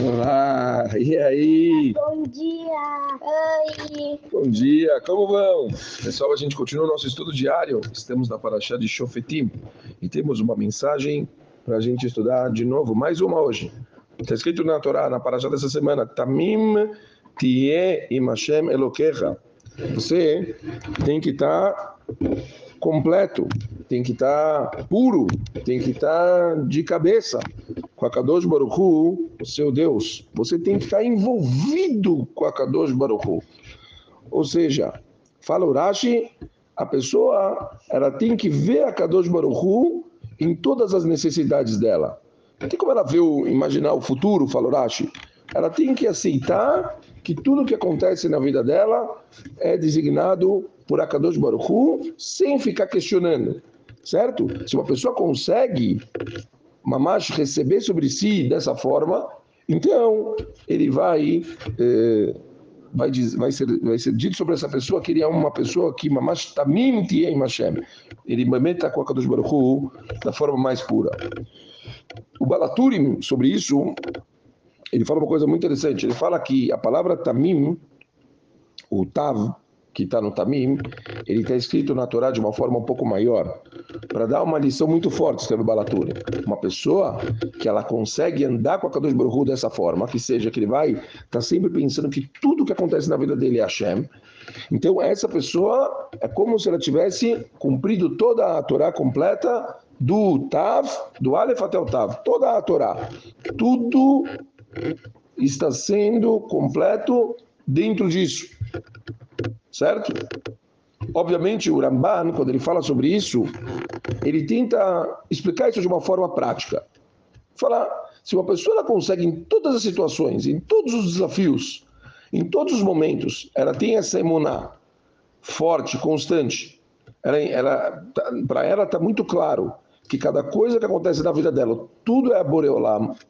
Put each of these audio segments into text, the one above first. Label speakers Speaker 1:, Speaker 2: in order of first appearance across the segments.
Speaker 1: Olá, e aí?
Speaker 2: Bom dia. Oi.
Speaker 1: Bom dia, como vão? Pessoal, a gente continua o nosso estudo diário. Estamos na Paraxá de Shofetim e temos uma mensagem para a gente estudar de novo, mais uma hoje. Está escrito na Torá, na Paraxá dessa semana, Tamim Tie Imashem Elokecha. Você tem que estar tá completo, tem que estar tá puro, tem que estar tá de cabeça com a Kadosh Baruchu, o seu Deus. Você tem que estar envolvido com a Kadosh Baruchu. Ou seja, fala Urashi, a pessoa ela tem que ver a Kadosh Baruchu em todas as necessidades dela. Não tem como ela ver, imaginar o futuro, fala Urashi. Ela tem que aceitar que tudo que acontece na vida dela é designado por Akadosh Baruchu, sem ficar questionando, certo? Se uma pessoa consegue mamash receber sobre si dessa forma, então ele vai eh, vai, vai, ser, vai ser dito sobre essa pessoa que ele é uma pessoa que mamash tamim tiem Hashem. Ele meta com a Kadosh Baruch da forma mais pura. O Balaturim, sobre isso, ele fala uma coisa muito interessante. Ele fala que a palavra tamim, o tav, que está no Tamim, ele está escrito na Torá de uma forma um pouco maior, para dar uma lição muito forte, escreve Balaturi. Uma pessoa que ela consegue andar com a Kadosh Baruch dessa forma, que seja que ele vai estar tá sempre pensando que tudo que acontece na vida dele é Hashem. Então, essa pessoa é como se ela tivesse cumprido toda a Torá completa do Tav, do Aleph até o Tav, toda a Torá. Tudo está sendo completo dentro disso certo? Obviamente, o Ramban, quando ele fala sobre isso, ele tenta explicar isso de uma forma prática. Falar, se uma pessoa consegue em todas as situações, em todos os desafios, em todos os momentos, ela tem essa emuná forte, constante, ela, ela para ela está muito claro que cada coisa que acontece na vida dela, tudo é a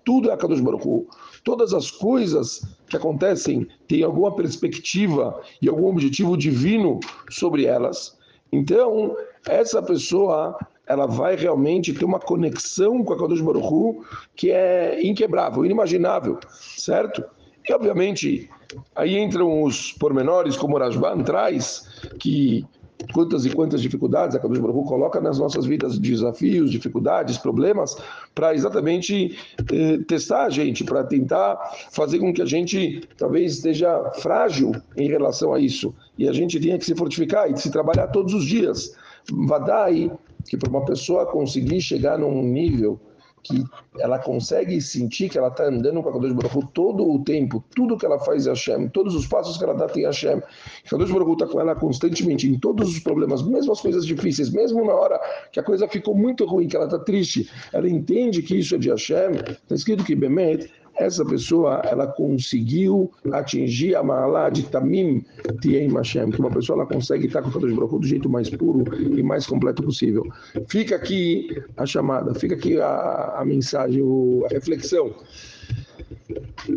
Speaker 1: tudo é a Kadosh Baruch todas as coisas que acontecem têm alguma perspectiva e algum objetivo divino sobre elas. Então, essa pessoa, ela vai realmente ter uma conexão com a Kadosh Baruch que é inquebrável, inimaginável, certo? E, obviamente, aí entram os pormenores, como o Rajban traz, que quantas e quantas dificuldades a Kadosh Baruch coloca nas nossas vidas, desafios, dificuldades, problemas, para exatamente eh, testar a gente, para tentar fazer com que a gente talvez esteja frágil em relação a isso. E a gente tenha que se fortificar e se trabalhar todos os dias. Vadai, que para uma pessoa conseguir chegar num nível que ela consegue sentir que ela está andando com a Kadosh Baruch todo o tempo, tudo que ela faz é Hashem, todos os passos que ela dá tem Hashem. Kadosh Baruch está com ela constantemente em todos os problemas, mesmo as coisas difíceis, mesmo na hora que a coisa ficou muito ruim, que ela está triste, ela entende que isso é de Hashem. Está escrito que Bemet essa pessoa ela conseguiu atingir a Mahalá de Tamim Tiem Hashem, que uma pessoa ela consegue estar com o Kadosh Baruch do jeito mais puro e mais completo possível. Fica aqui a chamada, fica aqui a, a mensagem, a reflexão.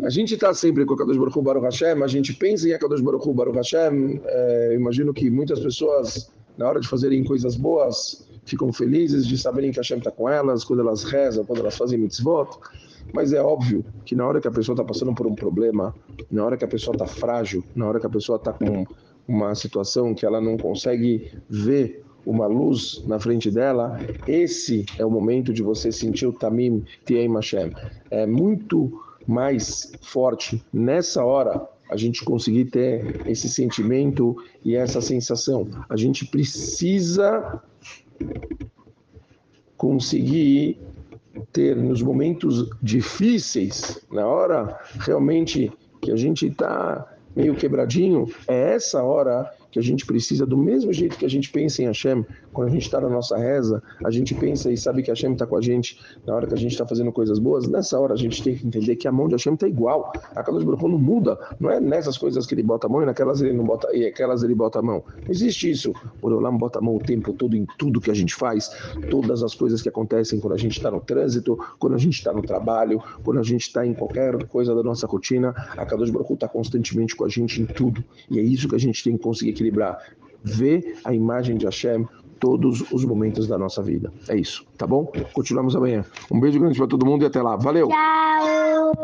Speaker 1: A gente está sempre com a Kadosh Baruch Baruch Hashem, a gente pensa em Kadosh Baruch Baruch Hashem, é, imagino que muitas pessoas, na hora de fazerem coisas boas, ficam felizes de saberem que Hashem está com elas, quando elas rezam, quando elas fazem mitzvot, mas é óbvio que na hora que a pessoa está passando por um problema, na hora que a pessoa está frágil, na hora que a pessoa está com uma situação que ela não consegue ver uma luz na frente dela, esse é o momento de você sentir o Tamim Tiem Hashem. É muito mais forte nessa hora a gente conseguir ter esse sentimento e essa sensação. A gente precisa conseguir ter nos momentos difíceis, na hora realmente que a gente está meio quebradinho, é essa hora que a gente precisa, do mesmo jeito que a gente pensa em Hashem, quando a gente está na nossa reza, a gente pensa e sabe que Hashem está com a gente na hora que a gente está fazendo coisas boas, nessa hora a gente tem que entender que a mão de Hashem está igual. A Kadosh Baruch não muda, não é nessas coisas que ele bota a mão e naquelas ele não bota, e aquelas ele bota a mão. Não existe isso. O Olam bota a mão o tempo todo em tudo que a gente faz, todas as coisas que acontecem quando a gente está no trânsito, quando a gente está no trabalho, quando a gente está em qualquer coisa da nossa rotina, a Kadosh Baruch está constantemente com a gente em tudo. E é isso que a gente tem que conseguir equilibrar. Ver a imagem de Hashem todos os momentos da nossa vida. É isso, tá bom? Continuamos amanhã. Um beijo grande para todo mundo e até lá. Valeu!
Speaker 2: Tchau!